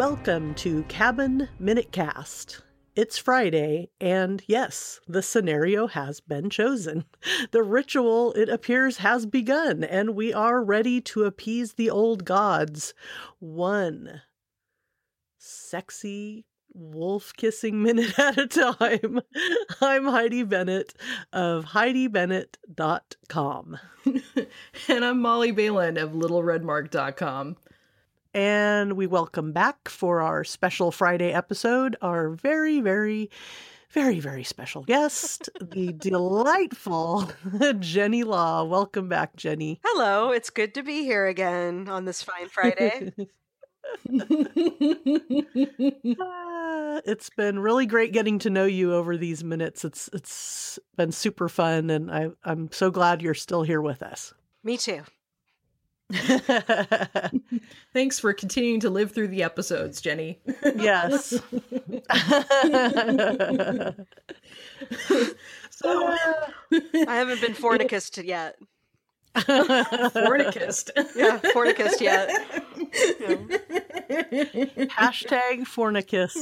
Welcome to Cabin Minute Cast. It's Friday, and yes, the scenario has been chosen. The ritual, it appears, has begun, and we are ready to appease the old gods. One sexy wolf kissing minute at a time. I'm Heidi Bennett of HeidiBennett.com. and I'm Molly Balin of LittleRedmark.com. And we welcome back for our special Friday episode our very, very, very, very special guest, the delightful Jennie Law. Welcome back, Jennie. Hello, it's good to be here again on this fine Friday. Uh, it's been really great getting to know you over these minutes. It's it's been super fun, and I I'm so glad you're still here with us. Me too. Thanks for continuing to live through the episodes, Jennie. yes. so I haven't been fornicist yet. fornicist. Yeah, fornicist yet. Yeah. Hashtag fornicist.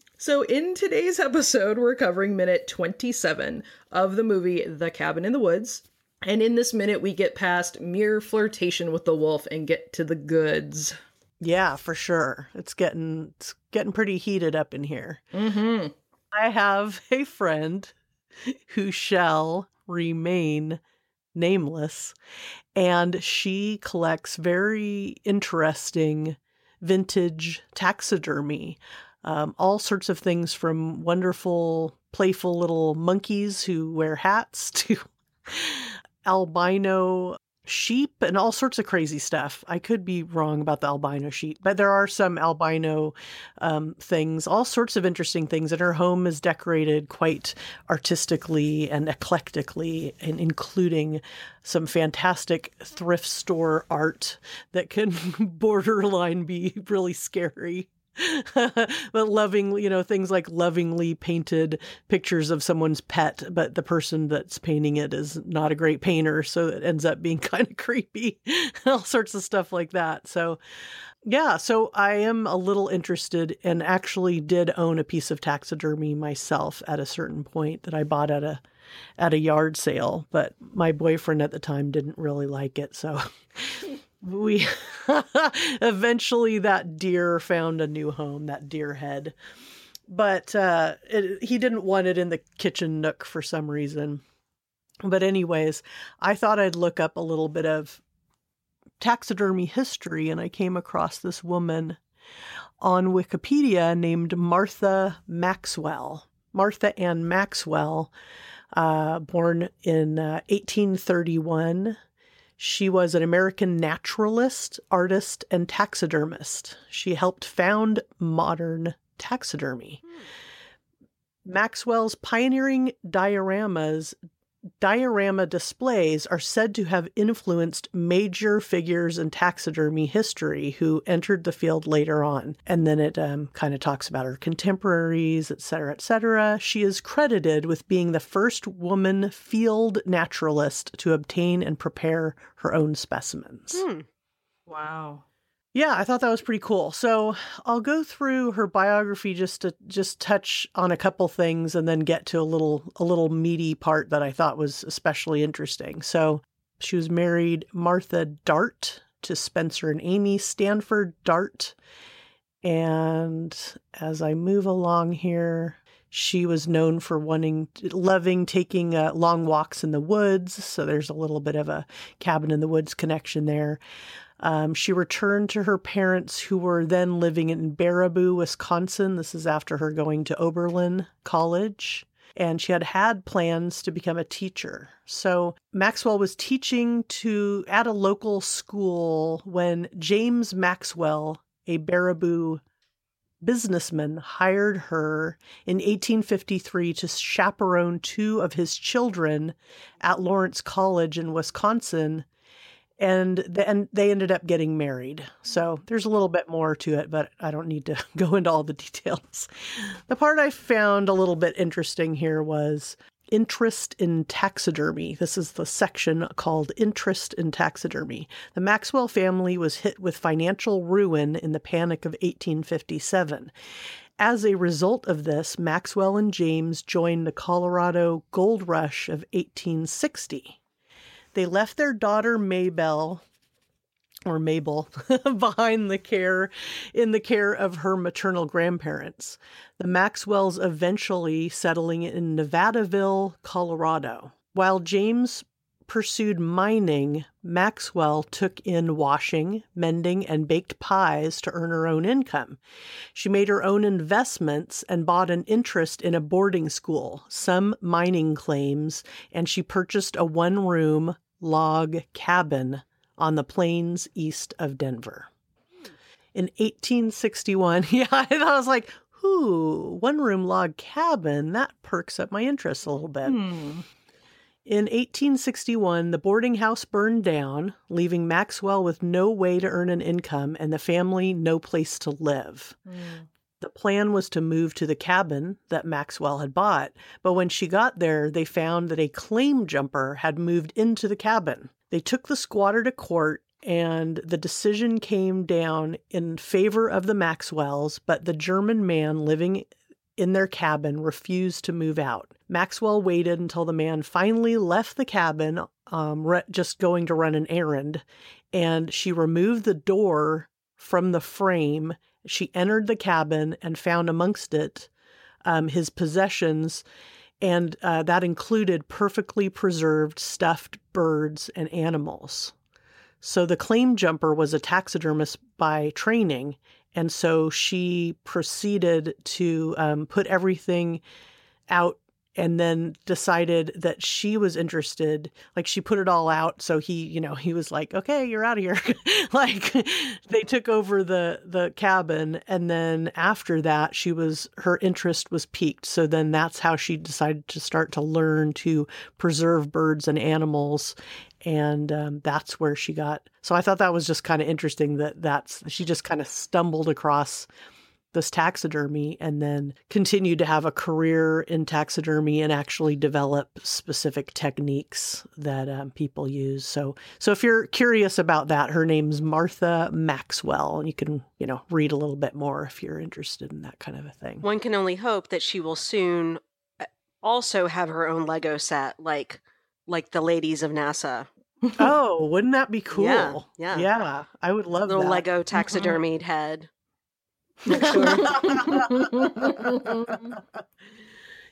so, in today's episode, we're covering minute 27 of the movie The Cabin in the Woods. And in this minute, we get past mere flirtation with the wolf and get to the goods. Yeah, for sure. It's getting it's getting pretty heated up in here. Mm-hmm. I have a friend who shall remain nameless, and she collects very interesting vintage taxidermy. Um, all sorts of things from wonderful, playful little monkeys who wear hats to albino sheep and all sorts of crazy stuff. I could be wrong about the albino sheep, but there are some albino um, things, all sorts of interesting things. And her home is decorated quite artistically and eclectically, and including some fantastic thrift store art that can borderline be really scary. but loving, you know, things like lovingly painted pictures of someone's pet, but the person that's painting it is not a great painter, so it ends up being kind of creepy. All sorts of stuff like that. So, yeah, so I am a little interested and actually did own a piece of taxidermy myself at a certain point that I bought at a at a yard sale, but my boyfriend at the time didn't really like it, so we eventually that deer found a new home that deer head. But uh, it, he didn't want it in the kitchen nook for some reason. But anyways i thought i'd look up a little bit of taxidermy history and i came across this woman on wikipedia named martha maxwell martha ann maxwell uh, born in uh, 1831 she was an American naturalist, artist, and taxidermist. She helped found modern taxidermy. Hmm. Maxwell's pioneering dioramas diorama displays are said to have influenced major figures in taxidermy history who entered the field later on. And then it um, kind of talks about her contemporaries, etc., etc. She is credited with being the first woman field naturalist to obtain and prepare her own specimens. Hmm. Wow. Yeah, I thought that was pretty cool. So I'll go through her biography just to just touch on a couple things and then get to a little a little meaty part that I thought was especially interesting. So she was married Martha Dart to Spencer and Amy Stanford Dart. And as I move along here, she was known for wanting, loving taking uh, long walks in the woods. So there's a little bit of a cabin in the woods connection there. Um, she returned to her parents, who were then living in Baraboo, Wisconsin. This is after her going to Oberlin College. And she had had plans to become a teacher. So Maxwell was teaching to at a local school when James Maxwell, a Baraboo businessman, hired her in 1853 to chaperone two of his children at Lawrence College in Wisconsin and then they ended up getting married. So mm. there's a little bit more to it, but I don't need to go into all the details. The part I found a little bit interesting here was interest in taxidermy. This is the section called Interest in Taxidermy. The Maxwell family was hit with financial ruin in the Panic of 1857. As a result of this, Maxwell and James joined the Colorado Gold Rush of 1860. They left their daughter Maybelle or Mabel behind the care in the care of her maternal grandparents. The Maxwells eventually settling in Nevadaville, Colorado. While James pursued mining, Maxwell took in washing, mending, and baked pies to earn her own income. She made her own investments and bought an interest in a boarding school, some mining claims, and she purchased a one room log cabin on the plains east of Denver. In 1861, yeah, I was like, ooh, one room log cabin, that perks up my interest a little bit. Hmm. In 1861, the boarding house burned down, leaving Maxwell with no way to earn an income and the family no place to live. Mm. The plan was to move to the cabin that Maxwell had bought, but when she got there, they found that a claim jumper had moved into the cabin. They took the squatter to court, and the decision came down in favor of the Maxwells, but the German man living in their cabin refused to move out. Maxwell waited until the man finally left the cabin, um, re- just going to run an errand, and she removed the door from the frame. She entered the cabin and found amongst it um, his possessions, and uh, that included perfectly preserved stuffed birds and animals. So the claim jumper was a taxidermist by training, and so she proceeded to um, put everything out and then decided that she was interested like she put it all out. So he you know he was like okay you're out of here. Like they took over the the cabin and then after that she was her interest was piqued. So then that's how she decided to start to learn to preserve birds and animals and um, that's where she got so i thought that was just kind of interesting that that's she just kind of stumbled across this taxidermy and then continued to have a career in taxidermy and actually develop specific techniques that um, people use. So, so if you're curious about that, her name's Martha Maxwell, and you can, you know, read a little bit more if you're interested in that kind of a thing. One can only hope that she will soon uh, also have her own Lego set, like like the ladies of NASA. oh, wouldn't that be cool? Yeah, yeah. yeah I would love a Little that. Lego taxidermied head.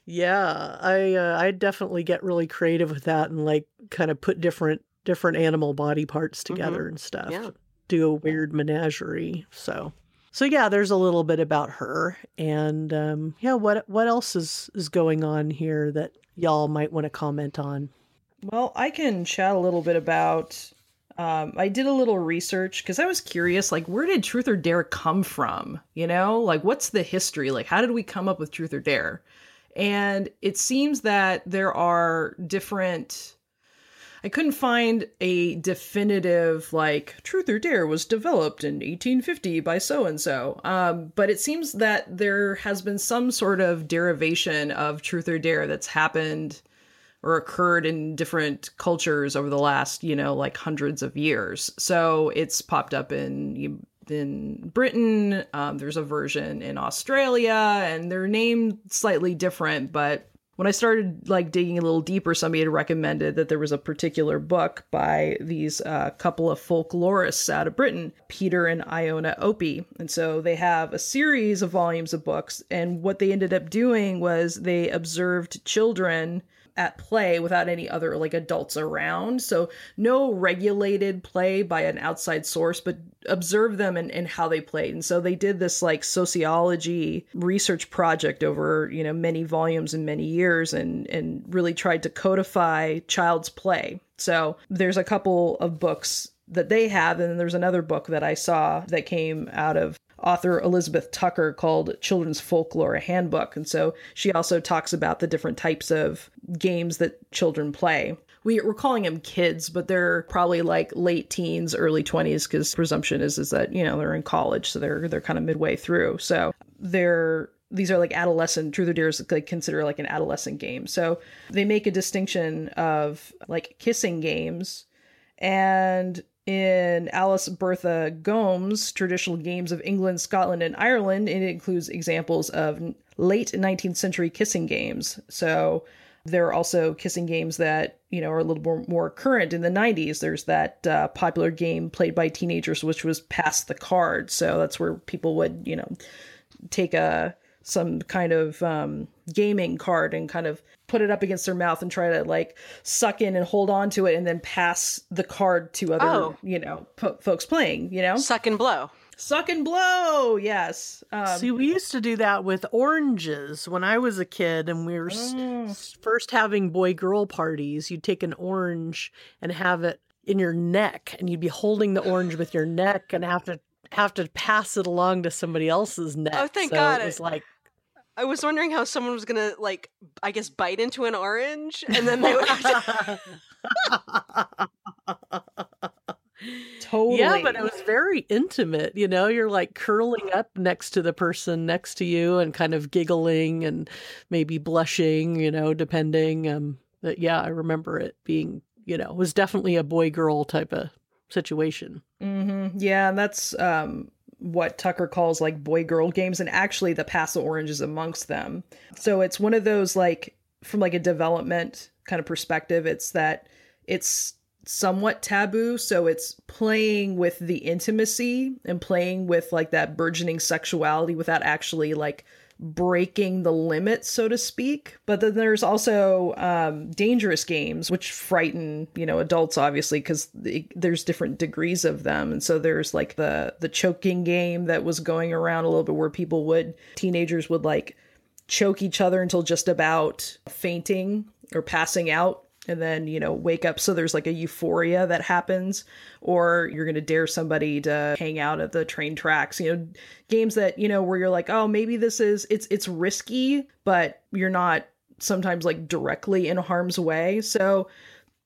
yeah, I uh, I definitely get really creative with that and like kind of put different different animal body parts together and stuff. Yeah. Do a weird menagerie. So so yeah, there's a little bit about her and um yeah, what what else is is going on here that y'all might want to comment on? Well, I can chat a little bit about. Um, I did a little research because I was curious, like, where did Truth or Dare come from? You know, like, what's the history? Like, how did we come up with Truth or Dare? And it seems that there are different. I couldn't find a definitive, like, Truth or Dare was developed in 1850 by so and so. But it seems that there has been some sort of derivation of Truth or Dare that's happened or occurred in different cultures over the last, you know, like hundreds of years. So it's popped up in in Britain. Um, there's a version in Australia, and they're named slightly different. But when I started like digging a little deeper, somebody had recommended that there was a particular book by these uh, couple of folklorists out of Britain, Peter and Iona Opie, and so they have a series of volumes of books. And what they ended up doing was they observed children at play without any other like adults around. So no regulated play by an outside source, but observe them and, and how they played. And so they did this like sociology research project over, you know, many volumes and many years and and really tried to codify child's play. So there's a couple of books that they have, and then there's another book that I saw that came out of author Elizabeth Tucker called Children's Folklore a Handbook. And so she also talks about the different types of games that children play. We, we're calling them kids, but they're probably like late teens, early 20s, because presumption is is that, you know, they're in college, so they're they're kind of midway through. So they're these are like adolescent truth or dare is like consider like an adolescent game so they make a distinction of like kissing games and in alice bertha Gomme traditional games of england scotland and ireland it includes examples of late 19th century kissing games. So there are also kissing games that you know are a little more, more current in the 90s there's that uh, popular game played by teenagers which was pass the card. So that's where people would you know take a some kind of um, gaming card and kind of put it up against their mouth and try to like suck in and hold on to it and then pass the card to other Oh. you know po- folks playing you know Suck and blow. suck and blow yes um, See, we used to do that with oranges when I was a kid, and we were s- Mm. s- first having boy girl parties. You'd take an orange and have it in your neck, and you'd be holding the orange with your neck and have to have to pass it along to somebody else's neck. Oh, thank so God It was like I was wondering how someone was gonna like, I guess, bite into an orange, and then they would have to. totally Yeah, but it was very intimate. You know, you're like curling up next to the person next to you and kind of giggling and maybe blushing, you know, depending. Um, but yeah, I remember it being, you know, it was definitely a boy girl type of situation. hmm Yeah, and that's um, what Tucker calls like boy girl games, and actually the the orange is amongst them. So it's one of those like from like a development kind of perspective. It's that it's somewhat taboo, so it's playing with the intimacy and playing with like that burgeoning sexuality without actually like breaking the limit, so to speak. But then there's also um, dangerous games, which frighten you know adults obviously because there's different degrees of them. And so there's like the the choking game that was going around a little bit where people would teenagers would like choke each other until just about fainting or passing out and then you know wake up. So there's like a euphoria that happens or you're going to dare somebody to hang out at the train tracks you know games that you know where you're like oh maybe this is it's it's risky but you're not sometimes like directly in harm's way. So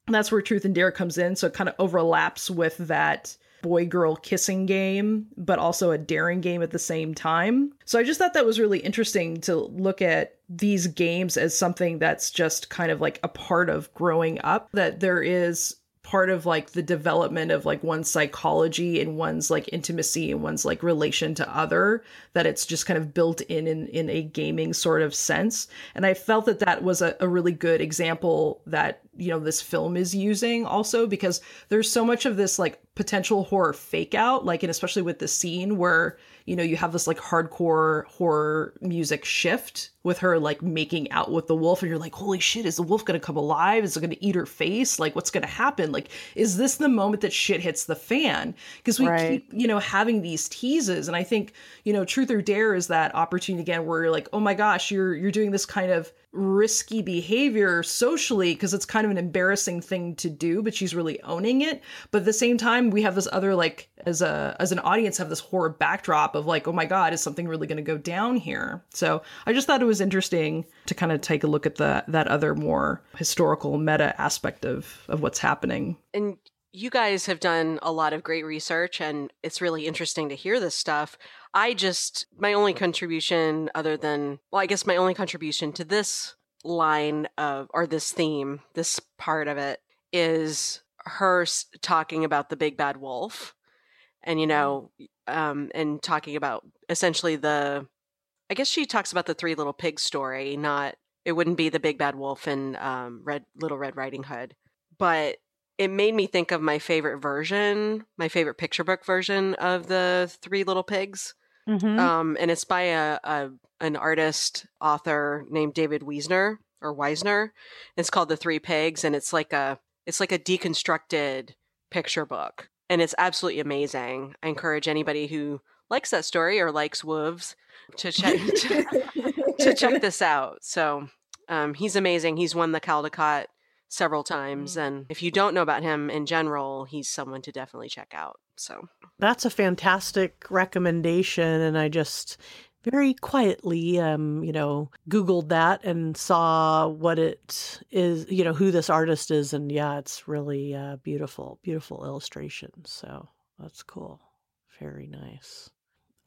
that's where truth and dare comes in. So it kind of overlaps with that boy girl kissing game but also a daring game at the same time. So i just thought that was really interesting to look at these games as something that's just kind of like a part of growing up that there is part of like the development of like one's psychology and one's like intimacy and one's like relation to other that it's just kind of built in in, in a gaming sort of sense. And i felt that that was a, a really good example that you know this film is using also because there's so much of this like potential horror fake out like and especially with the scene where you know you have this like hardcore horror music shift with her like making out with the wolf and you're like holy shit is the wolf gonna come alive? Is it gonna eat her face? Like what's gonna happen? Like is this the moment that shit hits the fan? Because we Right. keep you know having these teases and i think you know truth or dare is that opportunity again where you're like oh my gosh you're you're doing this kind of risky behavior socially because it's kind of an embarrassing thing to do but she's really owning it. But at the same time we have this other like as a as an audience have this horror backdrop of like oh my god is something really going to go down here? So i just thought it was interesting to kind of take a look at the that other more historical meta aspect of of what's happening and you guys have done a lot of great research and it's really interesting to hear this stuff. I just my only contribution other than well I guess my only contribution to this line of or this theme, this part of it is her talking about the big bad wolf and you know um and talking about essentially the I guess she talks about the three little pigs story, not it wouldn't be the big bad wolf in um Red Little Red Riding Hood. But it made me think of my favorite version, my favorite picture book version of the Three Little Pigs. Mm-hmm. Um, and it's by a, a an artist author named David Wiesner or Weisner. It's called The Three Pigs, and it's like a it's like a deconstructed picture book, and it's absolutely amazing. I encourage anybody who likes that story or likes wolves to check to, to check this out. So um, he's amazing. He's won the Caldecott several times, and if you don't know about him in general, he's someone to definitely check out. So That's a fantastic recommendation, and I just very quietly, um, you know, Googled that and saw what it is, you know, who this artist is, and yeah, it's really uh, beautiful, beautiful illustration. So that's cool, very nice.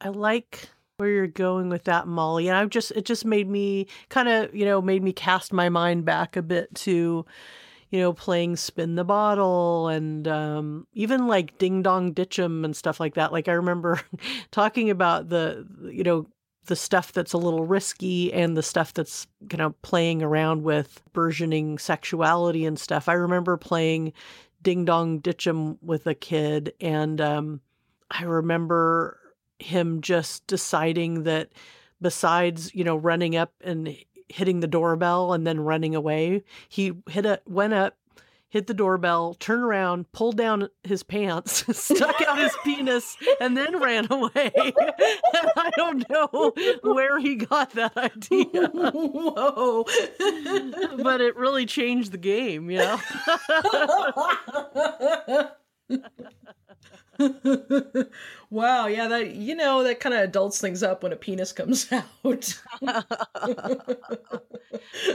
I like where you're going with that, Molly. And I've just it just made me kind of, you know, made me cast my mind back a bit to, you know, playing spin the bottle and um, even like ding dong ditch'em and stuff like that. Like I remember talking about the, you know, the stuff that's a little risky and the stuff that's kind of playing around with burgeoning sexuality and stuff. I remember playing Ding Dong Ditch'em with a kid, and um, I remember him just deciding that besides, you know, running up and hitting the doorbell and then running away, he hit a went up hit the doorbell, turned around, pulled down his pants, stuck out his penis, and then ran away. I don't know where he got that idea. Whoa. but it really changed the game, you know? Wow, yeah, that you know that kind of adults things up when a penis comes out.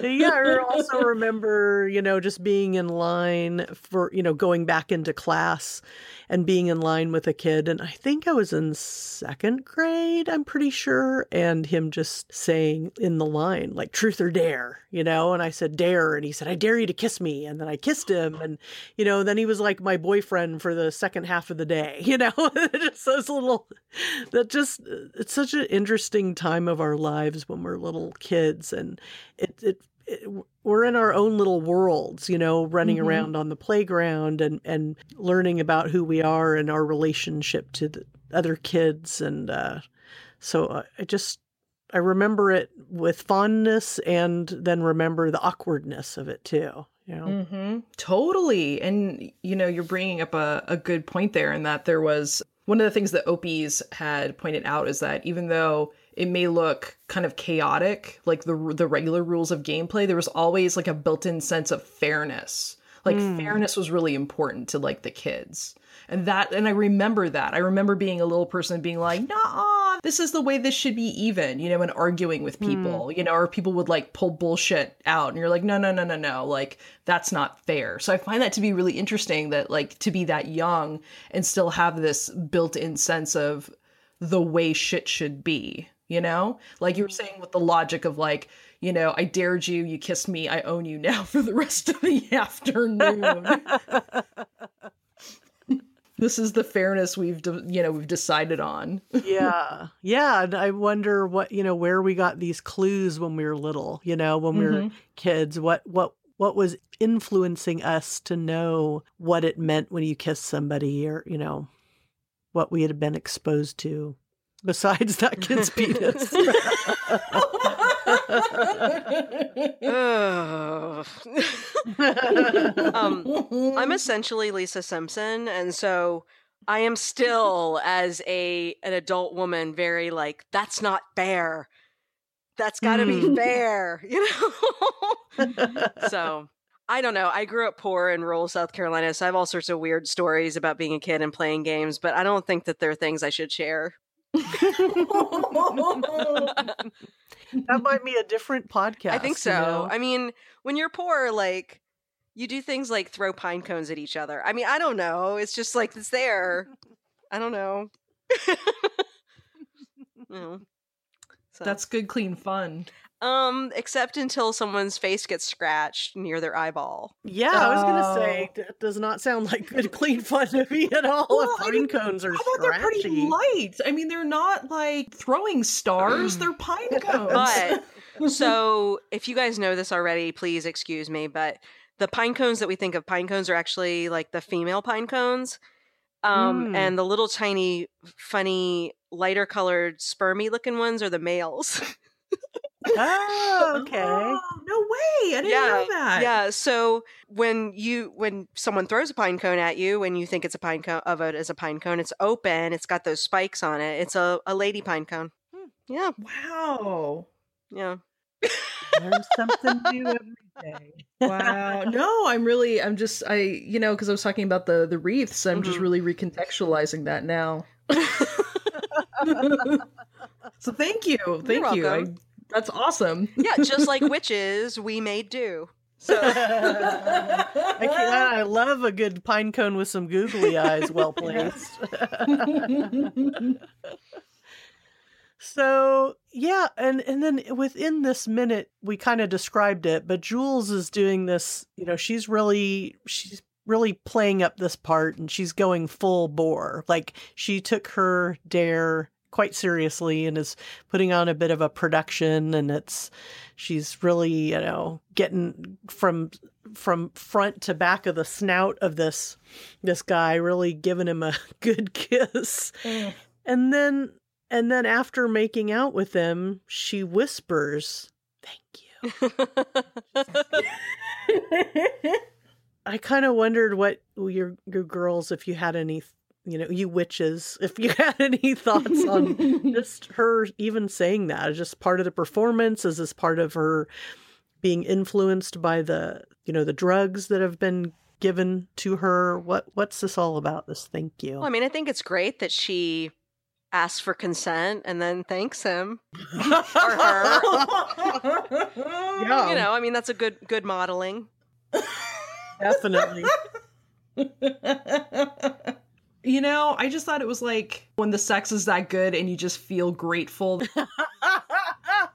yeah, I also remember, you know, just being in line for, you know, going back into class and being in line with a kid. And I think I was in second grade, I'm pretty sure. And him just saying in the line, like, truth or dare, you know? And I said, dare. And he said, I dare you to kiss me. And then I kissed him. And, you know, then he was like my boyfriend for the second half of the day, you know? just those little, that just, it's such an interesting time of our lives when we're little kids. And it, it we're in our own little worlds, you know, running mm-hmm. around on the playground and and learning about who we are and our relationship to the other kids and uh, so I just I remember it with fondness and then remember the awkwardness of it too. Know? mm-hmm. Totally. And, you know, you're bringing up a, a good point there in that there was one of the things that Opie's had pointed out is that even though it may look kind of chaotic, like the the regular rules of gameplay, there was always like a built-in sense of fairness. Like mm. fairness was really important to like the kids. And that and I remember that. I remember being a little person being like, nah, this is the way this should be even, you know, and arguing with people, mm. you know, or people would like pull bullshit out and you're like, no, no, no, no, no, like that's not fair. So I find that to be really interesting that like to be that young and still have this built-in sense of the way shit should be you know? Like you were saying with the logic of like, you know, I dared you, you kissed me, I own you now for the rest of the afternoon. this is the fairness we've de- you know we've decided on yeah yeah and i wonder what you know where we got these clues when we were little you know when we were mm-hmm. kids what what what was influencing us to know what it meant when you kissed somebody or you know what we had been exposed to besides that kid's penis. um, I'm essentially Lisa Simpson, and so I am still, as a an adult woman, very like that's not fair. That's got to be hmm. fair, you know. so I don't know. I grew up poor in rural South Carolina, so I have all sorts of weird stories about being a kid and playing games, but I don't think that they're things I should share that might be a different podcast. I think so. You know? I mean, when you're poor, like you do things like throw pine cones at each other. I mean, I don't know. It's just like it's there. I don't know. so. That's good, clean fun. Um, except until someone's face gets scratched near their eyeball. Yeah, I was gonna say oh. that does not sound like good clean fun to me at all. Well, pine I mean, cones are scratchy. They're pretty light. I mean, they're not like throwing stars. they're pine cones. But so, if you guys know this already, please excuse me. But the pine cones that we think of pine cones are actually like the female pine cones. Um, mm. and the little tiny, funny, lighter colored, spermy looking ones are the males. Oh, okay. Oh, no way. I didn't yeah, know that. Yeah. So when you when someone throws a pine cone at you and you think it's a pine cone of it as a pine cone, it's open, it's got those spikes on it. It's a, a lady pine cone. Hmm. Yeah. Wow. Yeah. Learn something new every day. wow. No, I'm really I'm just I you know, because I was talking about the the wreaths, I'm mm-hmm. just really recontextualizing that now. so thank you. Thank you. I that's awesome. yeah, just like witches, we may do. So I, I, love a good pine cone with some googly eyes, well placed. So yeah, and and then within this minute, we kind of described it, but Jules is doing this. You know, she's really she's really playing up this part, and she's going full bore. Like she took her dare quite seriously and is putting on a bit of a production. And it's she's really you know getting from from front to back of the snout of this this guy really giving him a good kiss. Mm. and then and then after making out with him she whispers thank you. I kind of wondered what your your girls if you had any you know you witches if you had any thoughts on just her even saying that is just part of the performance is this part of her being influenced by the you know the drugs that have been given to her what what's this all about this thank you Well, I mean, I think it's great that she asks for consent and then thanks him. yeah You know, I mean, that's a good good modeling. definitely you know, I just thought it was like when the sex is that good and you just feel grateful.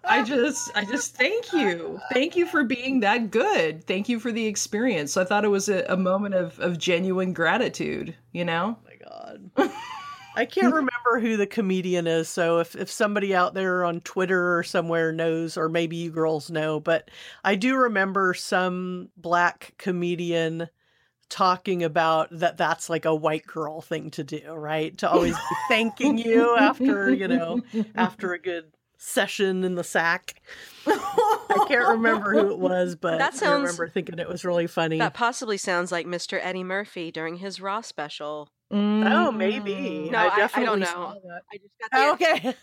I just, I just thank you. Thank you for being that good. Thank you for the experience. So I thought it was a, a moment of, of genuine gratitude, you know? Oh my god. I can't remember who the comedian is, so if, if somebody out there on Twitter or somewhere knows, or maybe you girls know, but I do remember some black comedian talking about that that's like a white girl thing to do, right? To always be thanking you after, you know, after a good session in the sack. I can't remember who it was, but That I sounds- remember thinking it was really funny. That possibly sounds like Mr. Eddie Murphy during his Raw special. Oh, maybe. No, I- I definitely don't know. I just got the Okay.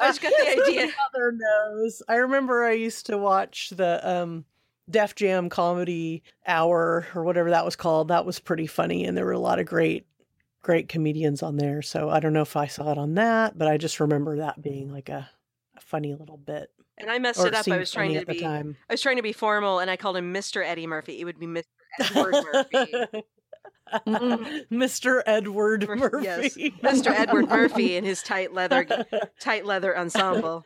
I just got the idea. Other knows. I remember I used to watch the um Def Jam comedy hour or whatever that was called. That was pretty funny and there were a lot of great great comedians on there. So I don't know if I saw it on that, but I just remember that being like a, a funny little bit. And I messed Or it up. I was trying to be time. I was trying to be formal and I called him Mr. Eddie Murphy. It would be Mr. Edward Murphy. Mm. Mr. Edward Murphy. yes, Mr. Edward Murphy in his tight leather tight leather ensemble.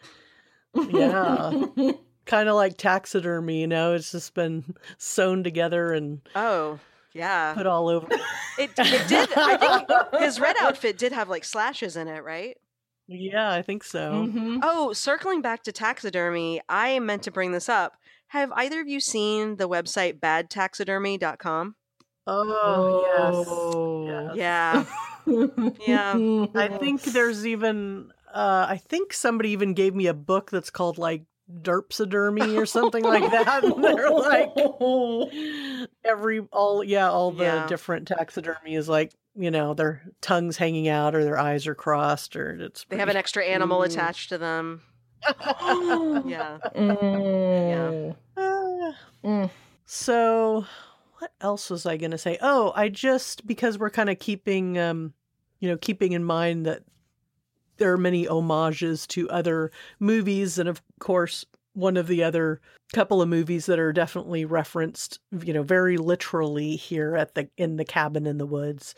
yeah. kind of like taxidermy, you know, it's just been sewn together and Oh, yeah. put all over. It, it did. I think his red outfit did have like slashes in it, right? Yeah, I think so. Mhm. Oh, circling back to taxidermy, I meant to bring this up. Have either of you seen the website badtaxidermy.com? Oh, yes. yes. Yeah. Yeah. I think there's even uh I think somebody even gave me a book that's called like derpsidermy or something like that. And they're like every all yeah, all the Yeah. different taxidermy is like, you know, their tongues hanging out or their eyes are crossed or it's They have an extra animal attached to them. Yeah. Mm. Ah. Mm. So, what else was I going to say? Oh, I just because we're kind of keeping, um, you know, keeping in mind that there are many homages to other movies, and of course, one of the other couple of movies that are definitely referenced, you know, very literally here at the in the cabin in the woods,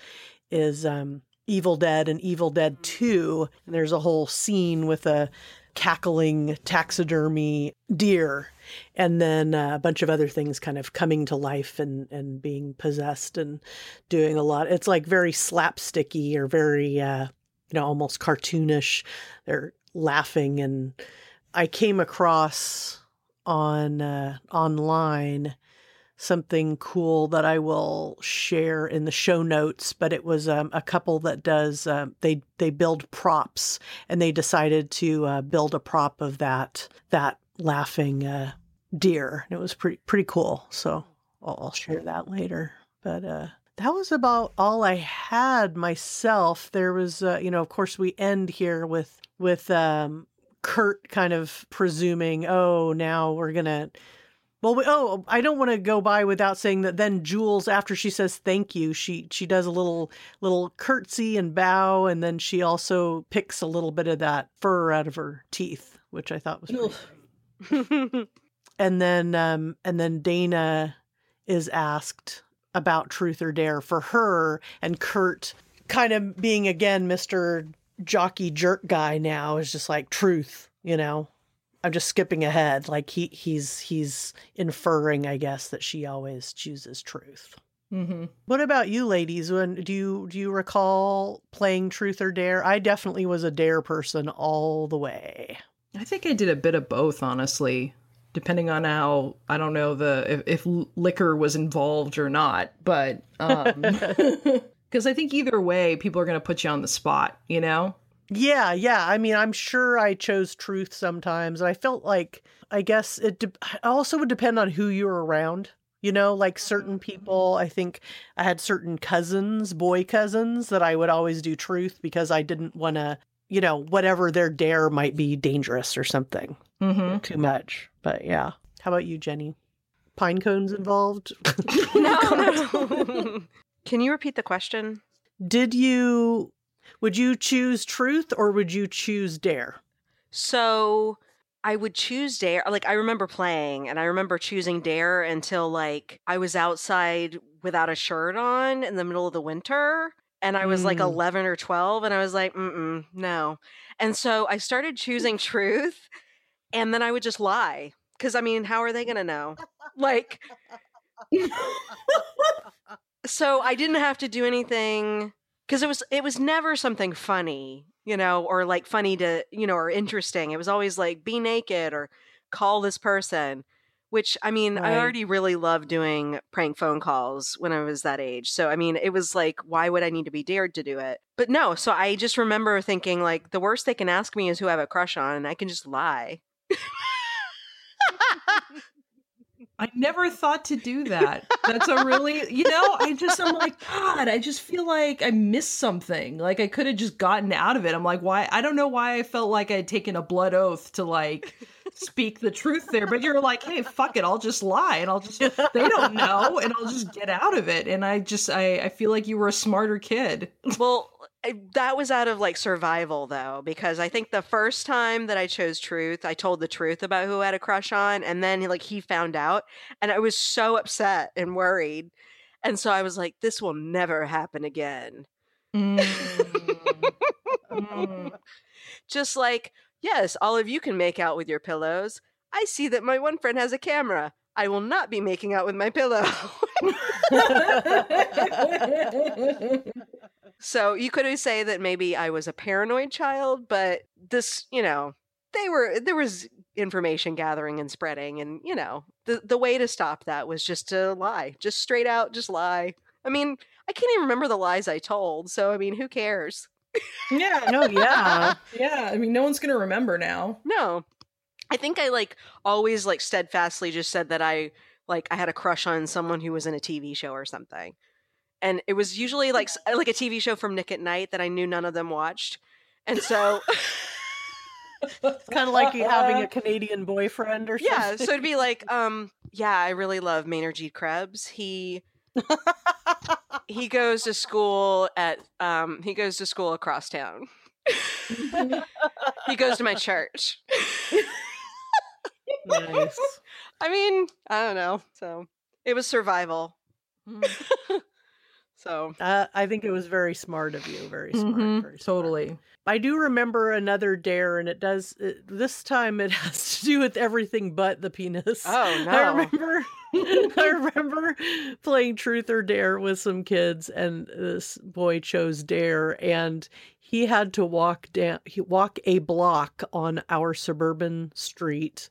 is um, Evil Dead and Evil Dead Two. And there's a whole scene with a cackling taxidermy deer and then uh, a bunch of other things kind of coming to life and and being possessed and doing a lot it's like very slapsticky or very uh you know almost cartoonish they're laughing and i came across on uh online something cool that I will share in the show notes. But it was um, a couple that does um, they they build props, and they decided to uh, build a prop of that that laughing uh, deer. And it was pretty pretty cool. So I'll, I'll share that later. But uh, that was about all I had myself. There was, uh, you know, of course, we end here with with um, Kurt kind of presuming, oh, now we're gonna. Well, we, oh, I don't want to go by without saying that. Then Jules, after she says thank you, she she does a little little curtsy and bow, and then she also picks a little bit of that fur out of her teeth, which I thought was and then um and then Dana is asked about truth or dare for her and Kurt kind of being again Mr. jockey jerk guy now is just like truth, you know. I'm just skipping ahead. Like he he's he's inferring, I guess, that she always chooses truth. Mm-hmm. What about you, ladies? When do you do you recall playing Truth or Dare? I definitely was a Dare person all the way. I think I did a bit of both, honestly, depending on how I don't know the if, if liquor was involved or not, but um because I think either way, people are going to put you on the spot, you know. Yeah, yeah. I mean, I'm sure I chose truth sometimes. And I felt like I guess it de- also would depend on who you're around. You know, like certain people, I think I had certain cousins, boy cousins, that I would always do truth because I didn't want to, you know, whatever their dare might be dangerous or something Mm-hmm. too much. But yeah. How about you, Jennie? Pine cones involved? no, no. Can you repeat the question? Did you, would you choose truth or would you choose dare? So I would choose Dare. Like I remember playing and I remember choosing Dare until like I was outside without a shirt on in the middle of the winter. And I was like Mm. 11 or 12 and I was like, mm no. And so I started choosing truth and then I would just lie. Cause I mean, how are they going to know? Like, so I didn't have to do anything because it was it was never something funny, you know, or like funny to you know, or interesting. It was always like be naked or call this person. Which I mean, I already really loved doing prank phone calls when I was that age. So I mean, it was like, why would I need to be dared to do it? But no, so I just remember thinking like the worst they can ask me is who I have a crush on, and I can just lie. I never thought to do that. That's a really, you know, I just, I'm like, God, I just feel like I missed something. Like I could have just gotten out of it. I'm like, why? I don't know why I felt like I'd taken a blood oath to like speak the truth there. But you're like, hey, fuck it. I'll just lie and I'll just, they don't know and I'll just get out of it. And I just, I, I feel like you were a smarter kid. Well, I, that was out of like survival though, because I think the first time that I chose truth, I told the truth about who I had a crush on, and then like he found out, and I was so upset and worried, and so I was like, "This will never happen again." Mm. Mm. Just like, yes, all of you can make out with your pillows. I see that my one friend has a camera. I will not be making out with my pillow. So you could say that maybe I was a paranoid child, but this, you know, they were there was information gathering and spreading, and you know, the the way to stop that was just to lie, just straight out, just lie. I mean, I can't even remember the lies I told, so I mean, who cares? Yeah. No, yeah. Yeah. I mean, no one's going to remember now. No, I think I like always like steadfastly just said that I like I had a crush on someone who was in a TV show or something, and it was usually like like a TV show from Nick at Nite that I knew none of them watched, and so. It's kind of like you having a Canadian boyfriend or something. Yeah, so it'd be like, um, yeah, I really love Maynard G. Krebs. He he goes to school at um he goes to school across town. he goes to my church. nice. I mean, I don't know. So it was survival. So Uh, I think it was very smart of you. Very smart. Mhm, very smart. Totally. I do remember another dare, and it does. It, this time, it has to do with everything but the penis. Oh no! I remember. I remember playing Truth or Dare with some kids, and this boy chose Dare, and he had to walk down, he walk a block on our suburban street.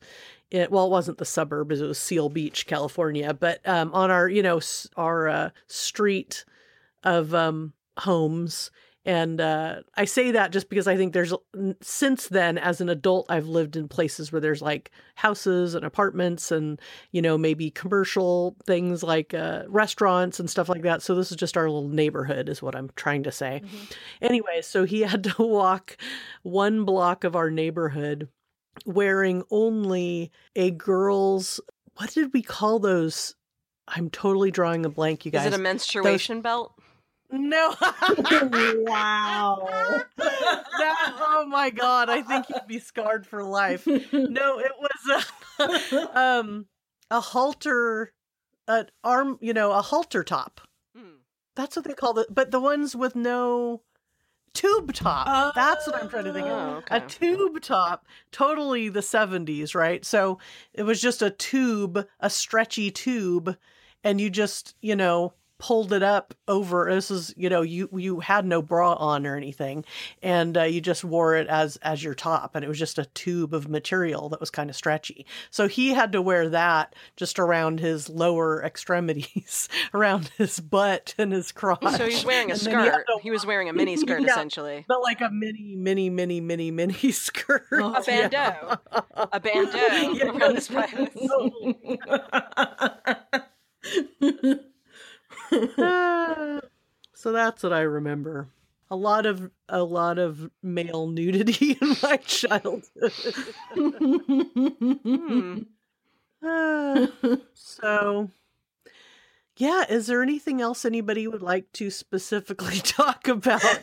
It, well, it wasn't the suburbs; it was Seal Beach, California. But um, on our, you know, our uh, street of um, homes, and uh, I say that just because I think there's since then, as an adult, I've lived in places where there's like houses and apartments and, you know, maybe commercial things like uh, restaurants and stuff like that. So this is just our little neighborhood, is what I'm trying to say. Anyway, so he had to walk one block of our neighborhood wearing only a girl's, what did we call those? I'm totally drawing a blank, you guys. Is it a menstruation belt? No. wow. That- oh my god, I think you'd be scarred for life. No, it was a um a halter an arm, you know, a halter top. Hmm. That's what they call it. But the ones with no tube top. That's what I'm trying to think Oh, of. okay. A tube top, totally the 70s, right? So it was just a tube, a stretchy tube, and you just, you know, pulled it up over this is you know you you had no bra on or anything and uh, you just wore it as as your top and it was just a tube of material that was kind of stretchy so he had to wear that just around his lower extremities around his butt and his crotch So he's wearing a And he skirt. to He was wearing a mini skirt Yeah. essentially. but like a mini, mini, mini, mini, mini skirt. Oh, A bandeau. A bandeau Yeah. around his. So that's what I remember. A lot of a lot of male nudity in my childhood. Hmm. So yeah, is there anything else anybody would like to specifically talk about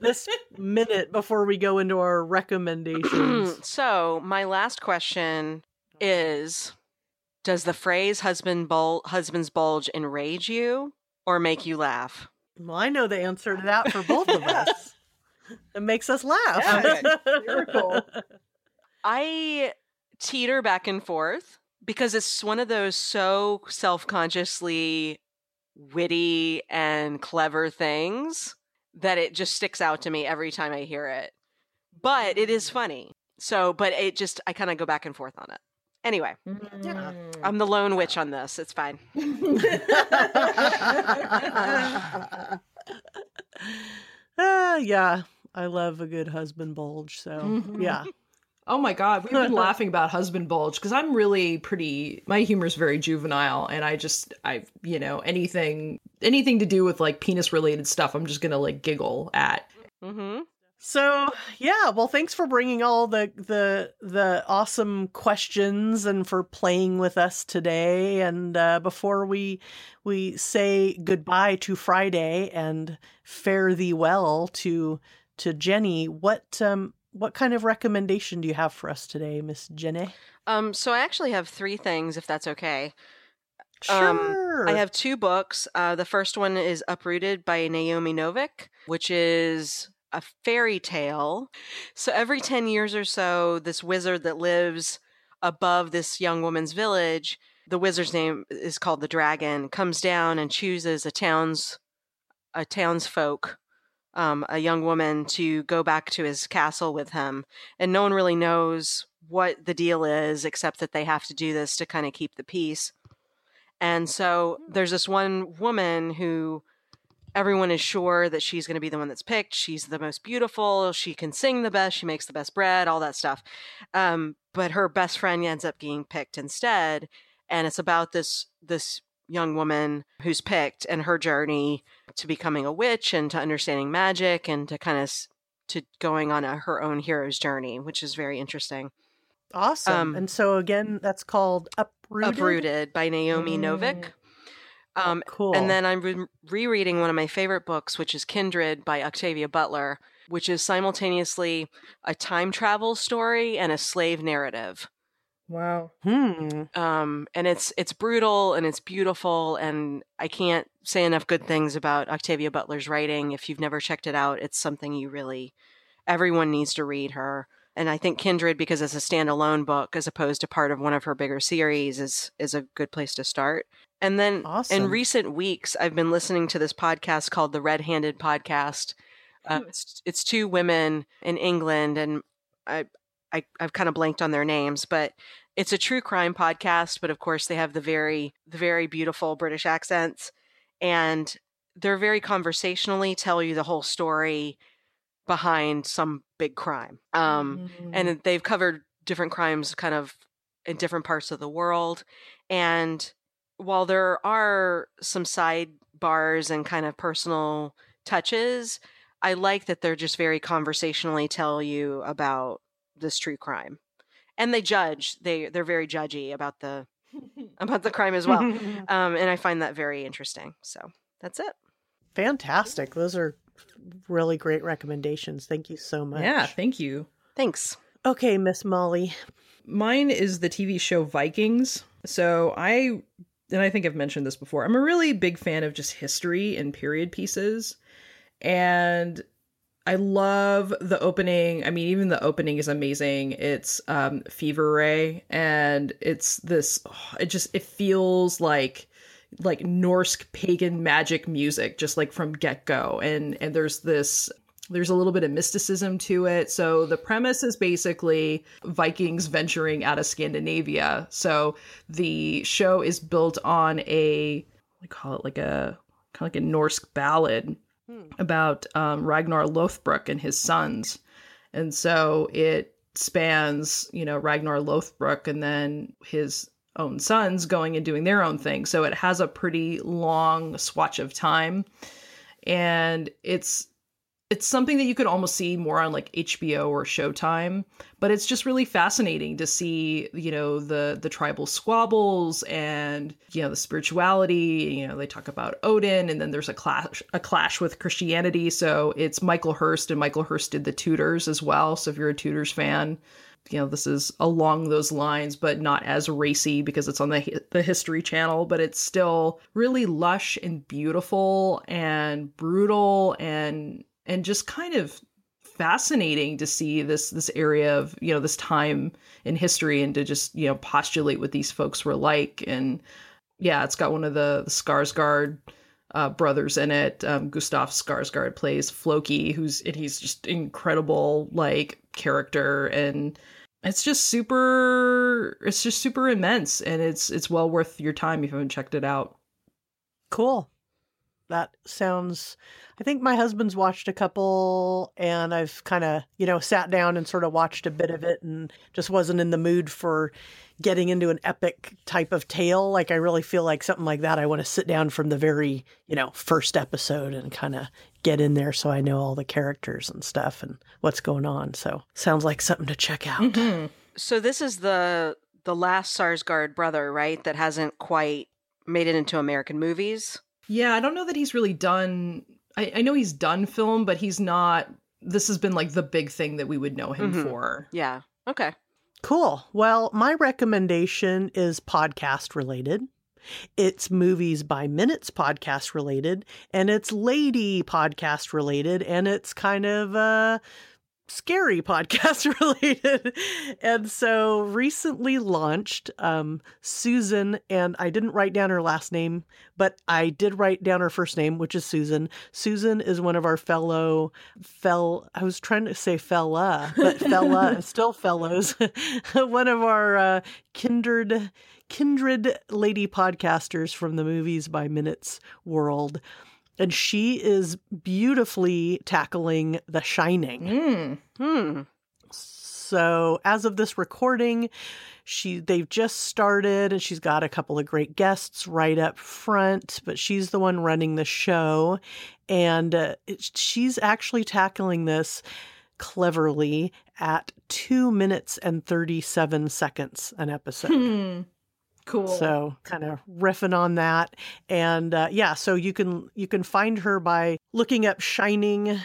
this minute before we go into our recommendations? so my last question is does the phrase husband bul- husband's bulge enrage you or make you laugh Well, I know the answer to that for both of us. It makes us laugh. Yeah, miracle. i teeter back and forth because it's one of those so self-consciously witty and clever things that it just sticks out to me every time i hear it but it is mm. funny so but it just i kind of go back and forth on it anyway Yeah. i'm the lone witch on this it's fine Ah, yeah, I love a good husband bulge. So Mhm. yeah, Oh my god, we've been laughing about husband bulge because I'm really pretty. My humor is very juvenile, and I just, I, you know, anything, anything to do with like penis related stuff, I'm just gonna like giggle at. mm-hmm. So yeah, well, thanks for bringing all the the the awesome questions and for playing with us today. And uh, before we we say goodbye to Friday and fare thee well to to Jennie, what um what kind of recommendation do you have for us today, Miss Jennie? um so i actually have three things if that's okay Um, Sure. I have two books. Uh, the first one is Uprooted by Naomi Novik, which is a fairy tale. So every 10 years or so, this wizard that lives above this young woman's village, the wizard's name is called the dragon, comes down and chooses a town's a townsfolk, um, a young woman, to go back to his castle with him. And no one really knows what the deal is, except that they have to do this to kind of keep the peace. And so there's this one woman who everyone is sure that she's going to be the one that's picked. She's the most beautiful. She can sing the best. She makes the best bread, all that stuff. Um, but her best friend ends up getting picked instead. And it's about this this young woman who's picked and her journey to becoming a witch and to understanding magic and to kind of to going on a, her own hero's journey, which is very interesting. awesome. um, and so again, that's called uprooted. Uprooted by Naomi Novik. Um, Cool. And then I'm re- rereading one of my favorite books, which is Kindred by Octavia Butler, which is simultaneously a time travel story and a slave narrative. Wow. hmm. Um, and it's it's brutal and it's beautiful, and I can't say enough good things about Octavia Butler's writing. If you've never checked it out, it's something you really everyone needs to read her. And I think Kindred, because it's a standalone book as opposed to part of one of her bigger series, is is a good place to start. And then Awesome. in recent weeks, I've been listening to this podcast called the Red Handed Podcast. Uh, it's, it's two women in England, and I, I I've kind of blanked on their names, but it's a true crime podcast. But of course, they have the very the very beautiful British accents, and they're very conversationally tell you the whole story behind some big crime. Um, and they've covered different crimes kind of in different parts of the world and while there are some sidebars and kind of personal touches i like that they're just very conversationally tell you about this true crime and they judge they they're very judgy about the about the crime as well um, and i find that very interesting so that's it Fantastic. Those are really great recommendations. Thank you so much. yeah, thank you. thanks Okay, Miss Molly. Mine is the TV show Vikings. So I and I think I've mentioned this before. I'm a really big fan of just history and period pieces. And I love the opening. I mean, even the opening is amazing. It's um, Fever Ray, and it's this. oh, it just it feels like like Norse pagan magic music, just like from get go. And and there's this. There's a little bit of mysticism to it. So the premise is basically Vikings venturing out of Scandinavia. So the show is built on a I call it like a kind of like a Norse ballad about um, Ragnar Lothbrok and his sons. And so it spans, you know, Ragnar Lothbrok and then his own sons going and doing their own thing. So it has a pretty long swatch of time. And it's it's something that you could almost see more on like HBO or Showtime, but it's just really fascinating to see, you know, the the tribal squabbles and you know the spirituality. You know, they talk about Odin, and then there's a clash a clash with Christianity. So it's Michael Hirst, and Michael Hirst did the Tudors as well. So if you're a Tudors fan, you know this is along those lines, but not as racy because it's on the the History Channel. But it's still really lush and beautiful and brutal and and just kind of fascinating to see this this area of you know this time in history and to just you know postulate what these folks were like. And yeah it's got one of the, the Skarsgård uh, brothers in it. Um, Gustaf Skarsgård plays Floki who's and he's just incredible like character. And it's just super it's just super immense. And it's it's well worth your time if you haven't checked it out. Cool. That sounds. I think my husband's watched a couple, and I've kind of, you know, sat down and sort of watched a bit of it and just wasn't in the mood for getting into an epic type of tale. Like, I really feel like something like that, I want to sit down from the very, you know, first episode and kind of get in there so I know all the characters and stuff and what's going on. So, sounds like something to check out. Mm-hmm. So this is the the last Skarsgård brother, right? That hasn't quite made it into American movies. Yeah, I don't know that he's really done. I, I know he's done film, but he's not. This has been like the big thing that we would know him Mhm. for. Yeah. Okay. Cool. Well, my recommendation is podcast related. It's movies by minutes podcast related, and it's lady podcast related, and it's kind of uh scary podcast related. And so recently launched um Susan and I didn't write down her last name, but I did write down her first name, which is Susan. Susan is one of our fellow fell I was trying to say fella, but fella still fellows. one of our uh, kindred kindred lady podcasters from the movies by minutes world. And she is beautifully tackling The Shining. Mm. Hmm. So as of this recording, she they've just started and she's got a couple of great guests right up front, but she's the one running the show and uh, it, she's actually tackling this cleverly at 2 minutes and 37 seconds an episode. Hmm. Cool. So kind of riffing on that. And uh, yeah, so you can you can find her by looking up Shining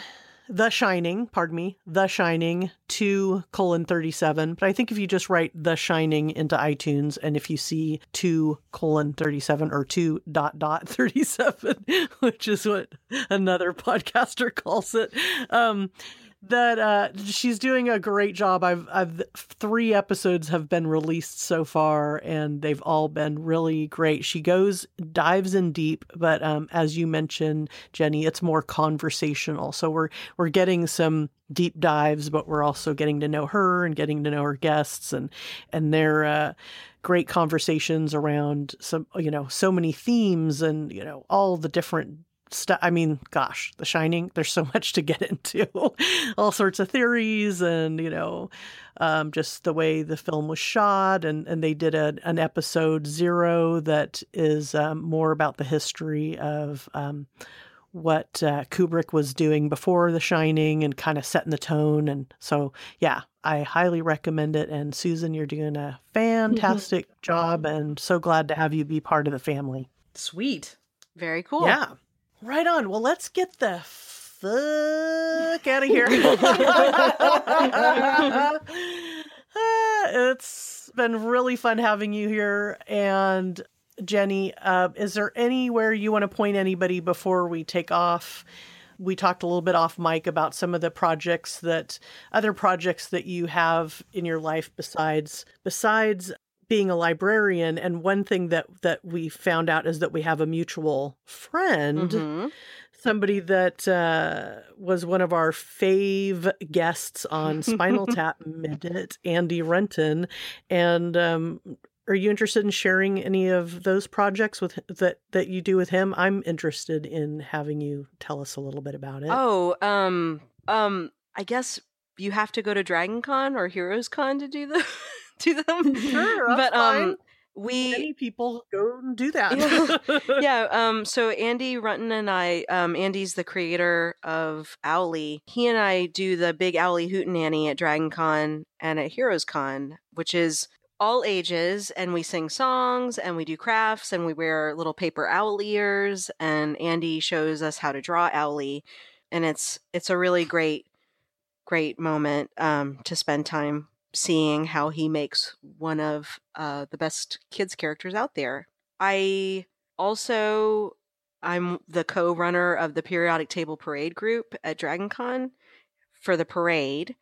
the Shining, pardon me, The Shining 2 colon 37. But I think if you just write The Shining into iTunes and if you see 2 colon 37 or 2 dot dot 37, which is what another podcaster calls it, um, that uh, she's doing a great job. I've, I've three episodes have been released so far, and they've all been really great. She goes dives in deep, but um, as you mentioned, Jennie, it's more conversational. So we're we're getting some deep dives, but we're also getting to know her and getting to know her guests, and and their uh, great conversations around some you know so many themes and you know all the different stuff. I mean, gosh, The Shining. There's so much to get into, all sorts of theories, and you know, um, just the way the film was shot, and and they did a, an episode zero that is um, more about the history of. Um, what uh, Kubrick was doing before The Shining and kind of setting the tone. And so, yeah, I highly recommend it. And Susan, you're doing a fantastic job and so glad to have you be part of the family. Sweet. Very cool. Yeah. Right on. Well, let's get the fuck out of here. It's been really fun having you here. And Jennie, uh, is there anywhere you want to point anybody before we take off we talked a little bit off mic about some of the projects that other projects that you have in your life besides besides being a librarian and one thing that that we found out is that we have a mutual friend Mm-hmm. somebody that uh, was one of our fave guests on Spinal Tap Minute, Andy Runton. And um, are you interested in sharing any of those projects with that that you do with him? I'm interested in having you tell us a little bit about it. Oh, um, um, I guess you have to go to Dragon Con or Heroes Con to do the do them. Sure, but um, fine. we Many people go and do that. yeah um so andy runton and i um andy's the creator of owly he and i do the big owly hootenanny at dragon con and at heroes con which is all ages and we sing songs and we do crafts and we wear little paper owl ears and andy shows us how to draw owly and it's it's a really great great moment um to spend time seeing how he makes one of uh, the best kids characters out there. I also I'm the co-runner of the periodic table parade group at DragonCon for the parade.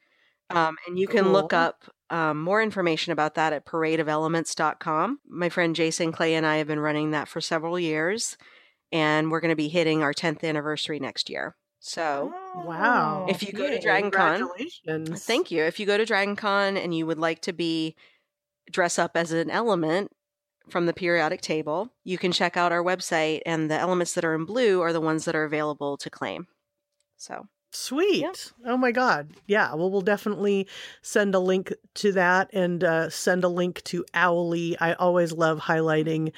Um, and you can look up um, more information about that at paradeofelements.com. My friend Jason Clay and I have been running that for several years, and we're going to be hitting our 10th anniversary next year. So, Wow. If you go to. Dragon Con- Thank you. If you go to Dragon Con and you would like to be dress up as an element from the periodic table, you can check out our website and the elements that are in blue are the ones that are available to claim. So, Sweet. Oh my God. Yeah. Well, we'll definitely send a link to that and uh, send a link to Owly. I always love highlighting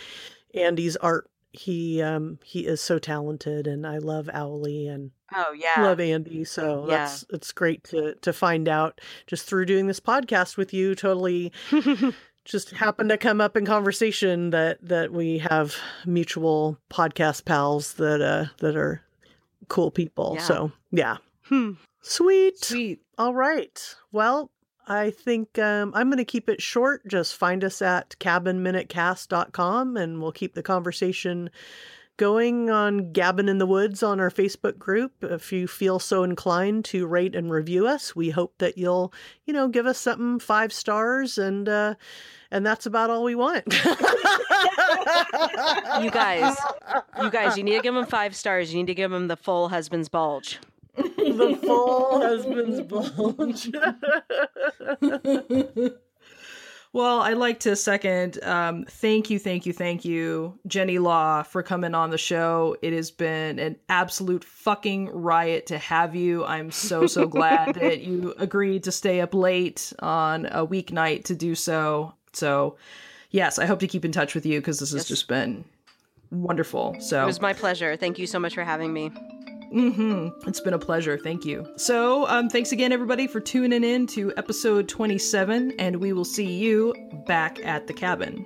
Andy's art. He um he is so talented and I love Owly and oh yeah. love Andy. So Yeah. that's it's great to to find out just through doing this podcast with you. Totally just happened to come up in conversation that that we have mutual podcast pals that uh that are cool people. Yeah. So yeah. Hmm. Sweet. Sweet. All right. Well, I think um, I'm going to keep it short. Just find us at cabinminutecast.com and we'll keep the conversation going on Gabbin in the Woods on our Facebook group. If you feel so inclined to rate and review us, we hope that you'll, you know, give us something five stars and uh and that's about all we want. You guys, you guys, you need to give them five stars. You need to give them the full husband's bulge. The full husband's bulge. Well, I'd like to second. Um, thank you, thank you, thank you, Jennie Law, for coming on the show. It has been an absolute fucking riot to have you. I'm so, so glad that you agreed to stay up late on a weeknight to do so. So, yes, I hope to keep in touch with you because this has just been wonderful. So, It was my pleasure. Thank you so much for having me. Mm-hmm. It's been a pleasure. Thank you. So, um, thanks again, everybody, for tuning in to episode 27, and we will see you back at the cabin.